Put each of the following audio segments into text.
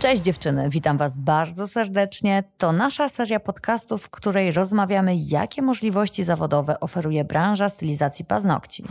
Cześć dziewczyny, witam Was bardzo serdecznie. To nasza seria podcastów, w której rozmawiamy, jakie możliwości zawodowe oferuje branża stylizacji paznokci.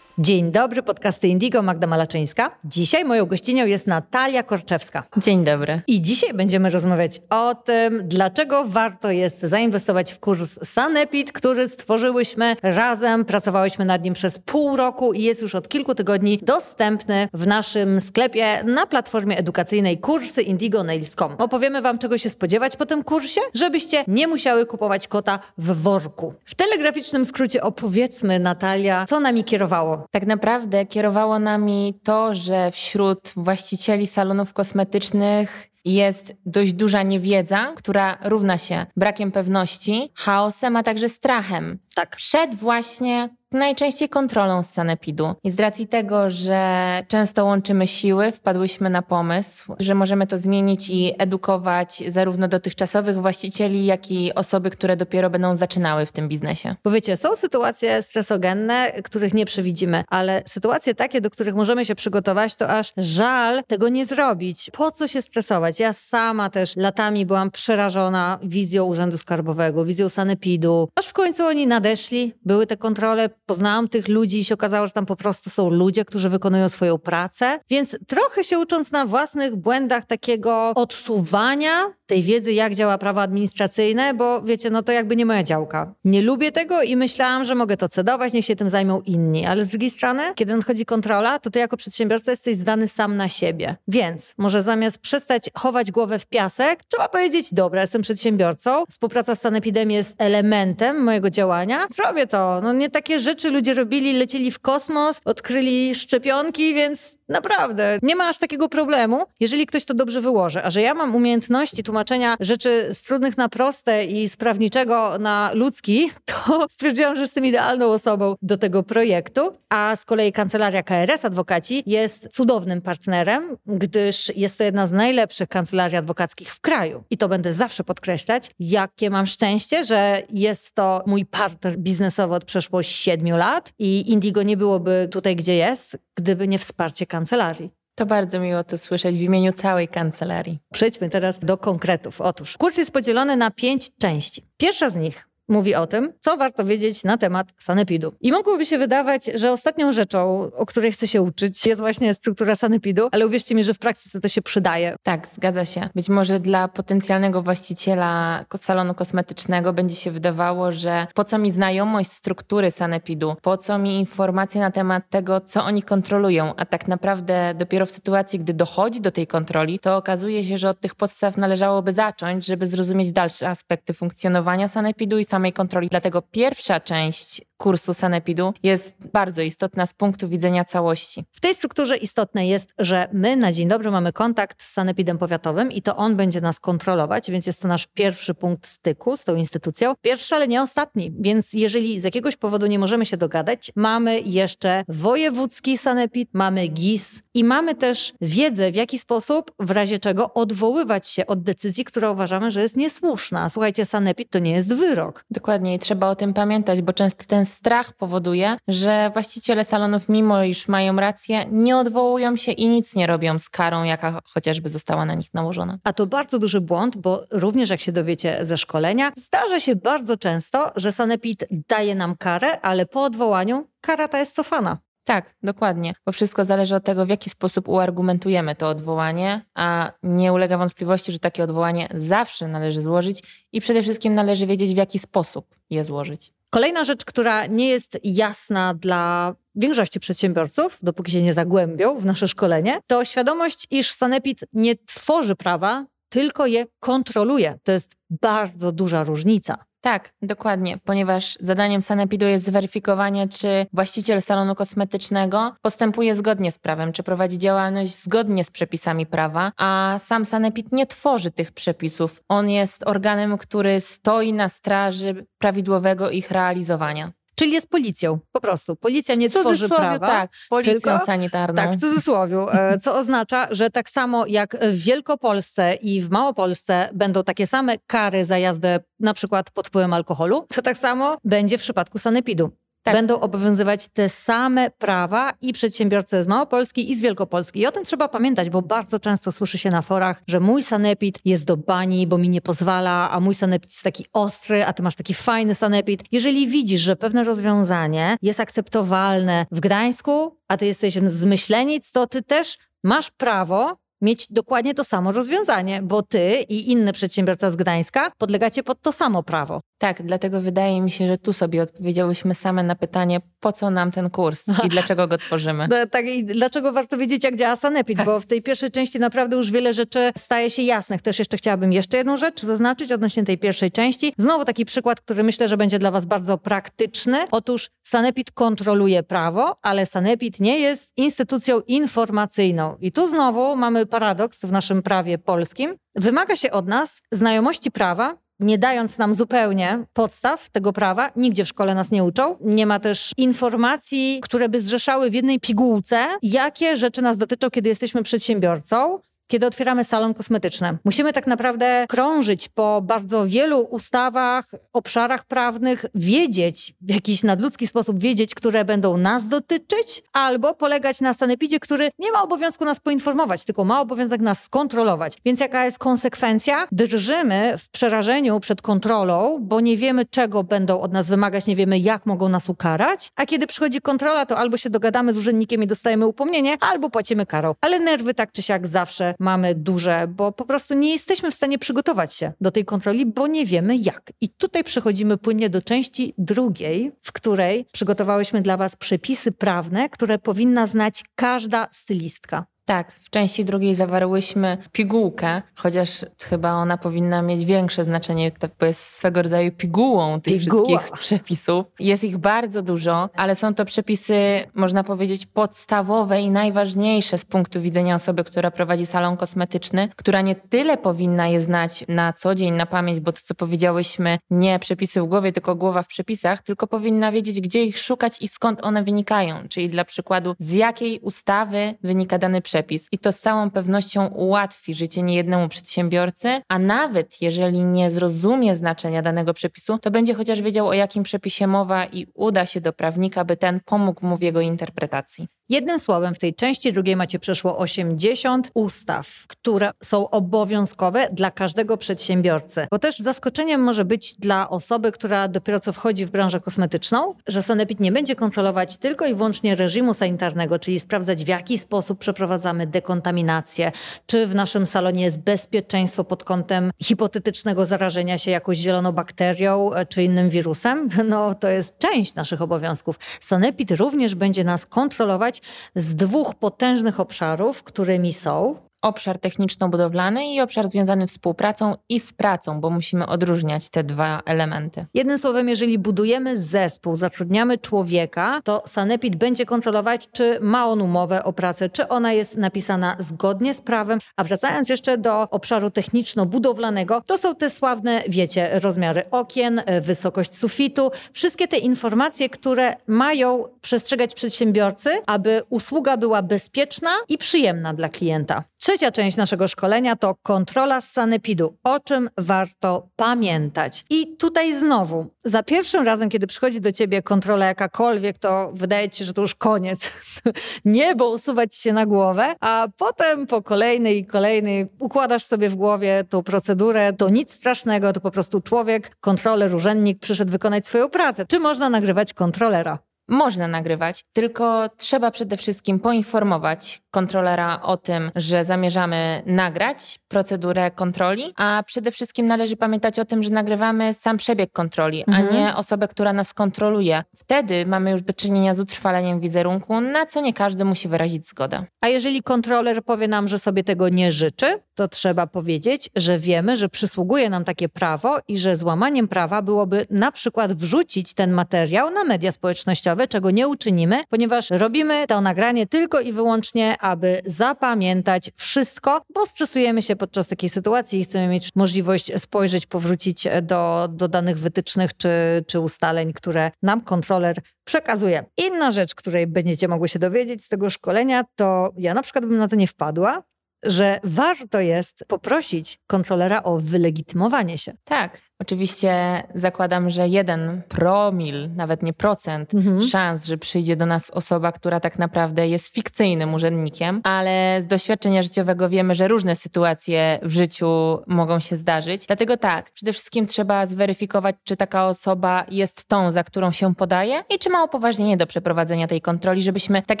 Dzień dobry, podcasty Indigo, Magda Malaczyńska. Dzisiaj moją gościnią jest Natalia Korczewska. Dzień dobry. I dzisiaj będziemy rozmawiać o tym, dlaczego warto jest zainwestować w kurs Sanepid, który stworzyłyśmy razem. Pracowałyśmy nad nim przez pół roku i jest już od kilku tygodni dostępny w naszym sklepie na platformie edukacyjnej kursy indigonails.com. Opowiemy Wam, czego się spodziewać po tym kursie, żebyście nie musiały kupować kota w worku. W telegraficznym skrócie opowiedzmy, Natalia, co nami kierowało tak naprawdę kierowało nami to, że wśród właścicieli salonów kosmetycznych jest dość duża niewiedza, która równa się brakiem pewności, chaosem, a także strachem. Tak. Przed właśnie najczęściej kontrolą z sanepidu. I z racji tego, że często łączymy siły, wpadłyśmy na pomysł, że możemy to zmienić i edukować zarówno dotychczasowych właścicieli, jak i osoby, które dopiero będą zaczynały w tym biznesie. Bo wiecie, są sytuacje stresogenne, których nie przewidzimy, ale sytuacje takie, do których możemy się przygotować, to aż żal tego nie zrobić. Po co się stresować? Ja sama też latami byłam przerażona wizją Urzędu Skarbowego, wizją sanepidu, aż w końcu oni nadeszli, były te kontrole poznałam tych ludzi i się okazało, że tam po prostu są ludzie, którzy wykonują swoją pracę. Więc trochę się ucząc na własnych błędach takiego odsuwania tej wiedzy, jak działa prawo administracyjne, bo wiecie, no to jakby nie moja działka. Nie lubię tego i myślałam, że mogę to cedować, niech się tym zajmą inni. Ale z drugiej strony, kiedy nadchodzi kontrola, to ty jako przedsiębiorca jesteś zdany sam na siebie. Więc może zamiast przestać chować głowę w piasek, trzeba powiedzieć, dobra, jestem przedsiębiorcą, współpraca z Sanepidem jest elementem mojego działania, zrobię to. No nie takie rzeczy ludzie robili, lecieli w kosmos, odkryli szczepionki, więc naprawdę nie ma aż takiego problemu, jeżeli ktoś to dobrze wyłoży. A że ja mam umiejętności tłumaczenia tłumaczenia rzeczy z trudnych na proste i z prawniczego na ludzki, to stwierdziłam, że jestem idealną osobą do tego projektu. A z kolei kancelaria KRS Adwokaci jest cudownym partnerem, gdyż jest to jedna z najlepszych kancelarii adwokackich w kraju. I to będę zawsze podkreślać, jakie mam szczęście, że jest to mój partner biznesowy od przeszło siedmiu lat i Indigo nie byłoby tutaj, gdzie jest, gdyby nie wsparcie kancelarii. To bardzo miło to słyszeć w imieniu całej kancelarii. Przejdźmy teraz do konkretów. Otóż kurs jest podzielony na pięć części. Pierwsza z nich mówi o tym, co warto wiedzieć na temat sanepidu. I mogłoby się wydawać, że ostatnią rzeczą, o której chcę się uczyć, jest właśnie struktura sanepidu, ale uwierzcie mi, że w praktyce to się przydaje. Tak, zgadza się. Być może dla potencjalnego właściciela salonu kosmetycznego będzie się wydawało, że po co mi znajomość struktury sanepidu, po co mi informacje na temat tego, co oni kontrolują, a tak naprawdę dopiero w sytuacji, gdy dochodzi do tej kontroli, to okazuje się, że od tych podstaw należałoby zacząć, żeby zrozumieć dalsze aspekty funkcjonowania sanepidu i samej kontroli. Dlatego pierwsza część kursu Sanepidu jest bardzo istotna z punktu widzenia całości. W tej strukturze istotne jest, że my na dzień dobry mamy kontakt z Sanepidem powiatowym i to on będzie nas kontrolować, więc jest to nasz pierwszy punkt styku z tą instytucją. Pierwszy, ale nie ostatni, więc jeżeli z jakiegoś powodu nie możemy się dogadać, mamy jeszcze wojewódzki Sanepid, mamy GIS i mamy też wiedzę, w jaki sposób w razie czego odwoływać się od decyzji, która uważamy, że jest niesłuszna. Słuchajcie, Sanepid to nie jest wyrok. Dokładnie i trzeba o tym pamiętać, bo często ten strach powoduje, że właściciele salonów, mimo iż mają rację, nie odwołują się i nic nie robią z karą, jaka chociażby została na nich nałożona. A to bardzo duży błąd, bo również jak się dowiecie ze szkolenia, zdarza się bardzo często, że Sanepid daje nam karę, ale po odwołaniu kara ta jest cofana. Tak, dokładnie, bo wszystko zależy od tego, w jaki sposób uargumentujemy to odwołanie, a nie ulega wątpliwości, że takie odwołanie zawsze należy złożyć i przede wszystkim należy wiedzieć, w jaki sposób je złożyć. Kolejna rzecz, która nie jest jasna dla większości przedsiębiorców, dopóki się nie zagłębią w nasze szkolenie, to świadomość, iż Sanepid nie tworzy prawa, tylko je kontroluje. To jest bardzo duża różnica. Tak, dokładnie, ponieważ zadaniem sanepidu jest zweryfikowanie, czy właściciel salonu kosmetycznego postępuje zgodnie z prawem, czy prowadzi działalność zgodnie z przepisami prawa, a sam sanepid nie tworzy tych przepisów. On jest organem, który stoi na straży prawidłowego ich realizowania. Czyli jest policją, po prostu. Policja nie tworzy prawa. Tak, policją tylko, sanitarną. Tak, w cudzysłowie. E, co oznacza, że tak samo jak w Wielkopolsce i w Małopolsce będą takie same kary za jazdę na przykład pod wpływem alkoholu, to tak samo będzie w przypadku sanepidu. Tak. Będą obowiązywać te same prawa i przedsiębiorcy z Małopolski i z Wielkopolski. I o tym trzeba pamiętać, bo bardzo często słyszy się na forach, że mój sanepid jest do bani, bo mi nie pozwala, a mój sanepid jest taki ostry, a ty masz taki fajny sanepid. Jeżeli widzisz, że pewne rozwiązanie jest akceptowalne w Gdańsku, a ty jesteś z Myślenic, to ty też masz prawo mieć dokładnie to samo rozwiązanie, bo ty i inny przedsiębiorca z Gdańska podlegacie pod to samo prawo. Tak, dlatego wydaje mi się, że tu sobie odpowiedziałyśmy same na pytanie, po co nam ten kurs i dlaczego go tworzymy. No, tak, i dlaczego warto wiedzieć, jak działa Sanepid, tak. bo w tej pierwszej części naprawdę już wiele rzeczy staje się jasnych. Też jeszcze chciałabym jeszcze jedną rzecz zaznaczyć odnośnie tej pierwszej części. Znowu taki przykład, który myślę, że będzie dla Was bardzo praktyczny. Otóż Sanepid kontroluje prawo, ale Sanepid nie jest instytucją informacyjną. I tu znowu mamy paradoks w naszym prawie polskim. Wymaga się od nas znajomości prawa, nie dając nam zupełnie podstaw tego prawa. Nigdzie w szkole nas nie uczą. Nie ma też informacji, które by zrzeszały w jednej pigułce, jakie rzeczy nas dotyczą, kiedy jesteśmy przedsiębiorcą kiedy otwieramy salon kosmetyczny. Musimy tak naprawdę krążyć po bardzo wielu ustawach, obszarach prawnych, wiedzieć w jakiś nadludzki sposób, wiedzieć, które będą nas dotyczyć, albo polegać na sanepidzie, który nie ma obowiązku nas poinformować, tylko ma obowiązek nas skontrolować. Więc jaka jest konsekwencja? Drżymy w przerażeniu przed kontrolą, bo nie wiemy, czego będą od nas wymagać, nie wiemy, jak mogą nas ukarać, a kiedy przychodzi kontrola, to albo się dogadamy z urzędnikiem i dostajemy upomnienie, albo płacimy karą. Ale nerwy tak czy siak zawsze mamy duże, bo po prostu nie jesteśmy w stanie przygotować się do tej kontroli, bo nie wiemy jak. I tutaj przechodzimy płynnie do części drugiej, w której przygotowałyśmy dla Was przepisy prawne, które powinna znać każda stylistka. Tak, w części drugiej zawarłyśmy pigułkę, chociaż chyba ona powinna mieć większe znaczenie, bo jest swego rodzaju pigułą tych Piguła. wszystkich przepisów. Jest ich bardzo dużo, ale są to przepisy, można powiedzieć, podstawowe i najważniejsze z punktu widzenia osoby, która prowadzi salon kosmetyczny, która nie tyle powinna je znać na co dzień, na pamięć, bo to co powiedziałyśmy, nie przepisy w głowie, tylko głowa w przepisach, tylko powinna wiedzieć, gdzie ich szukać i skąd one wynikają. Czyli dla przykładu, z jakiej ustawy wynika dany przepis przepis i to z całą pewnością ułatwi życie niejednemu przedsiębiorcy, a nawet jeżeli nie zrozumie znaczenia danego przepisu, to będzie chociaż wiedział o jakim przepisie mowa i uda się do prawnika, by ten pomógł mu w jego interpretacji. Jednym słowem, w tej części drugiej macie przeszło 80 ustaw, które są obowiązkowe dla każdego przedsiębiorcy. Bo też zaskoczeniem może być dla osoby, która dopiero co wchodzi w branżę kosmetyczną, że Sanepid nie będzie kontrolować tylko i wyłącznie reżimu sanitarnego, czyli sprawdzać w jaki sposób przeprowadzamy dekontaminację, czy w naszym salonie jest bezpieczeństwo pod kątem hipotetycznego zarażenia się jakąś zieloną bakterią e, czy innym wirusem. No to jest część naszych obowiązków. Sanepid również będzie nas kontrolować z dwóch potężnych obszarów, którymi są obszar techniczno-budowlany i obszar związany współpracą i z pracą, bo musimy odróżniać te dwa elementy. Jednym słowem, jeżeli budujemy zespół, zatrudniamy człowieka, to Sanepid będzie kontrolować, czy ma on umowę o pracę, czy ona jest napisana zgodnie z prawem. A wracając jeszcze do obszaru techniczno-budowlanego, to są te sławne, wiecie, rozmiary okien, wysokość sufitu, wszystkie te informacje, które mają przestrzegać przedsiębiorcy, aby usługa była bezpieczna i przyjemna dla klienta. Trzecia część naszego szkolenia to kontrola z sanepidu. O czym warto pamiętać? I tutaj znowu, za pierwszym razem, kiedy przychodzi do ciebie kontrola jakakolwiek, to wydaje ci się, że to już koniec. Niebo usuwać się na głowę, a potem po kolejnej i kolejnej układasz sobie w głowie tą procedurę. To nic strasznego, to po prostu człowiek, kontroler, urzędnik przyszedł wykonać swoją pracę. Czy można nagrywać kontrolera? Można nagrywać, tylko trzeba przede wszystkim poinformować kontrolera o tym, że zamierzamy nagrać procedurę kontroli, a przede wszystkim należy pamiętać o tym, że nagrywamy sam przebieg kontroli, mhm. a nie osobę, która nas kontroluje. Wtedy mamy już do czynienia z utrwaleniem wizerunku, na co nie każdy musi wyrazić zgodę. A jeżeli kontroler powie nam, że sobie tego nie życzy, to trzeba powiedzieć, że wiemy, że przysługuje nam takie prawo i że złamaniem prawa byłoby na przykład wrzucić ten materiał na media społecznościowe, czego nie uczynimy, ponieważ robimy to nagranie tylko i wyłącznie, aby zapamiętać wszystko, bo stresujemy się podczas takiej sytuacji i chcemy mieć możliwość spojrzeć, powrócić do, do danych wytycznych czy, czy ustaleń, które nam kontroler przekazuje. Inna rzecz, której będziecie mogły się dowiedzieć z tego szkolenia, to ja na przykład bym na to nie wpadła, że warto jest poprosić kontrolera o wylegitymowanie się. Tak, Oczywiście zakładam, że jeden promil, nawet nie procent mhm. szans, że przyjdzie do nas osoba, która tak naprawdę jest fikcyjnym urzędnikiem, ale z doświadczenia życiowego wiemy, że różne sytuacje w życiu mogą się zdarzyć. Dlatego tak, przede wszystkim trzeba zweryfikować, czy taka osoba jest tą, za którą się podaje i czy ma upoważnienie do przeprowadzenia tej kontroli, żebyśmy, tak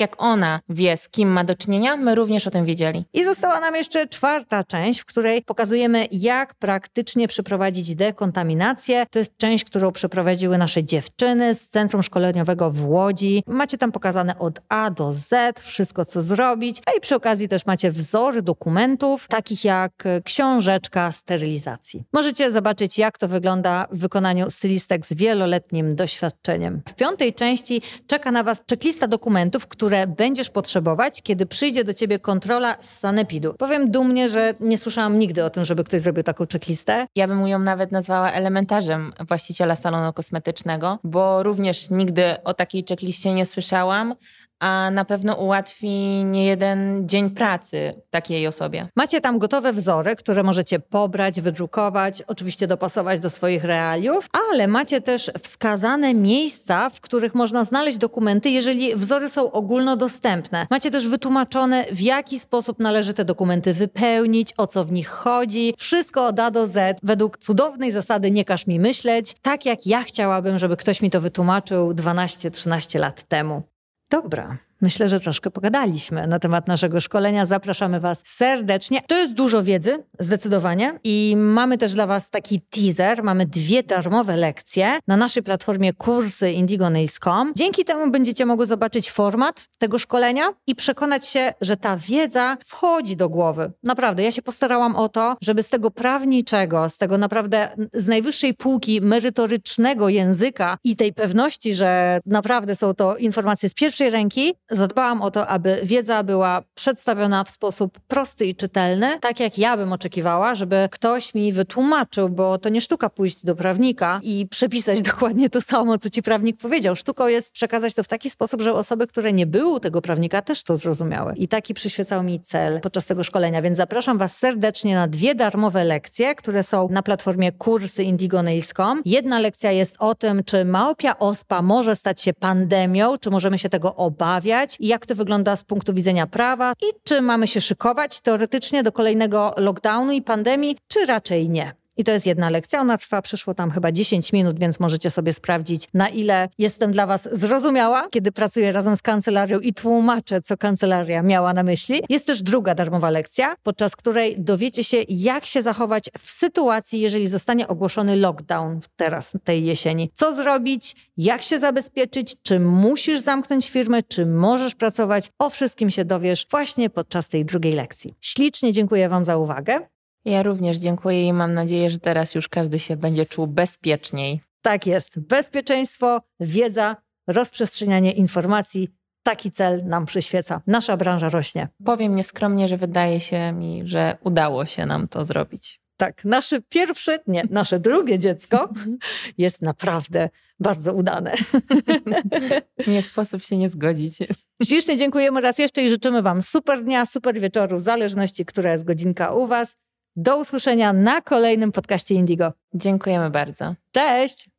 jak ona wie, z kim ma do czynienia, my również o tym wiedzieli. I została nam jeszcze czwarta część, w której pokazujemy, jak praktycznie przeprowadzić To jest część, którą przeprowadziły nasze dziewczyny z Centrum Szkoleniowego w Łodzi. Macie tam pokazane od A do Z wszystko, co zrobić, a i przy okazji też macie wzory dokumentów, takich jak książeczka sterylizacji. Możecie zobaczyć, jak to wygląda w wykonaniu stylistek z wieloletnim doświadczeniem. W piątej części czeka na Was checklista dokumentów, które będziesz potrzebować, kiedy przyjdzie do Ciebie kontrola z sanepidu. Powiem dumnie, że nie słyszałam nigdy o tym, żeby ktoś zrobił taką checklistę. Ja bym ją nawet nazwała elementarzem właściciela salonu kosmetycznego, bo również nigdy o takiej checkliście nie słyszałam a na pewno ułatwi nie jeden dzień pracy takiej osobie. Macie tam gotowe wzory, które możecie pobrać, wydrukować, oczywiście dopasować do swoich realiów, ale macie też wskazane miejsca, w których można znaleźć dokumenty, jeżeli wzory są ogólnodostępne. Macie też wytłumaczone, w jaki sposób należy te dokumenty wypełnić, o co w nich chodzi. Wszystko od A do Z, według cudownej zasady nie każ mi myśleć, tak jak ja chciałabym, żeby ktoś mi to wytłumaczył 12-13 lat temu. Dobra, Myślę, że troszkę pogadaliśmy na temat naszego szkolenia. Zapraszamy Was serdecznie. To jest dużo wiedzy, zdecydowanie. I mamy też dla Was taki teaser. Mamy dwie darmowe lekcje na naszej platformie kursy. Dzięki temu będziecie mogły zobaczyć format tego szkolenia i przekonać się, że ta wiedza wchodzi do głowy. Naprawdę, ja się postarałam o to, żeby z tego prawniczego, z tego naprawdę z najwyższej półki merytorycznego języka i tej pewności, że naprawdę są to informacje z pierwszej ręki, zadbałam o to, aby wiedza była przedstawiona w sposób prosty i czytelny, tak jak ja bym oczekiwała, żeby ktoś mi wytłumaczył, bo to nie sztuka pójść do prawnika i przepisać dokładnie to samo, co ci prawnik powiedział. Sztuką jest przekazać to w taki sposób, że osoby, które nie były tego prawnika, też to zrozumiały. I taki przyświecał mi cel podczas tego szkolenia, więc zapraszam Was serdecznie na dwie darmowe lekcje, które są na platformie kursy indigonails.com. Jedna lekcja jest o tym, czy małpia ospa może stać się pandemią, czy możemy się tego obawiać, jak to wygląda z punktu widzenia prawa i czy mamy się szykować teoretycznie do kolejnego lockdownu i pandemii, czy raczej nie. I to jest jedna lekcja. Ona trwa przyszło tam chyba 10 minut, więc możecie sobie sprawdzić, na ile jestem dla Was zrozumiała, kiedy pracuję razem z kancelarią i tłumaczę, co kancelaria miała na myśli. Jest też druga darmowa lekcja, podczas której dowiecie się, jak się zachować w sytuacji, jeżeli zostanie ogłoszony lockdown teraz, tej jesieni. Co zrobić, jak się zabezpieczyć, czy musisz zamknąć firmę, czy możesz pracować. O wszystkim się dowiesz właśnie podczas tej drugiej lekcji. Ślicznie dziękuję Wam za uwagę. Ja również dziękuję i mam nadzieję, że teraz już każdy się będzie czuł bezpieczniej. Tak jest. Bezpieczeństwo, wiedza, rozprzestrzenianie informacji. Taki cel nam przyświeca. Nasza branża rośnie. Powiem nieskromnie, że wydaje się mi, że udało się nam to zrobić. Tak, nasze pierwsze, nie, nasze drugie dziecko jest naprawdę bardzo udane. Nie sposób się nie zgodzić. Ślicznie dziękujemy raz jeszcze i życzymy Wam super dnia, super wieczoru, w zależności, która jest godzinka u Was. Do usłyszenia na kolejnym podcaście Indigo. Dziękujemy bardzo. Cześć!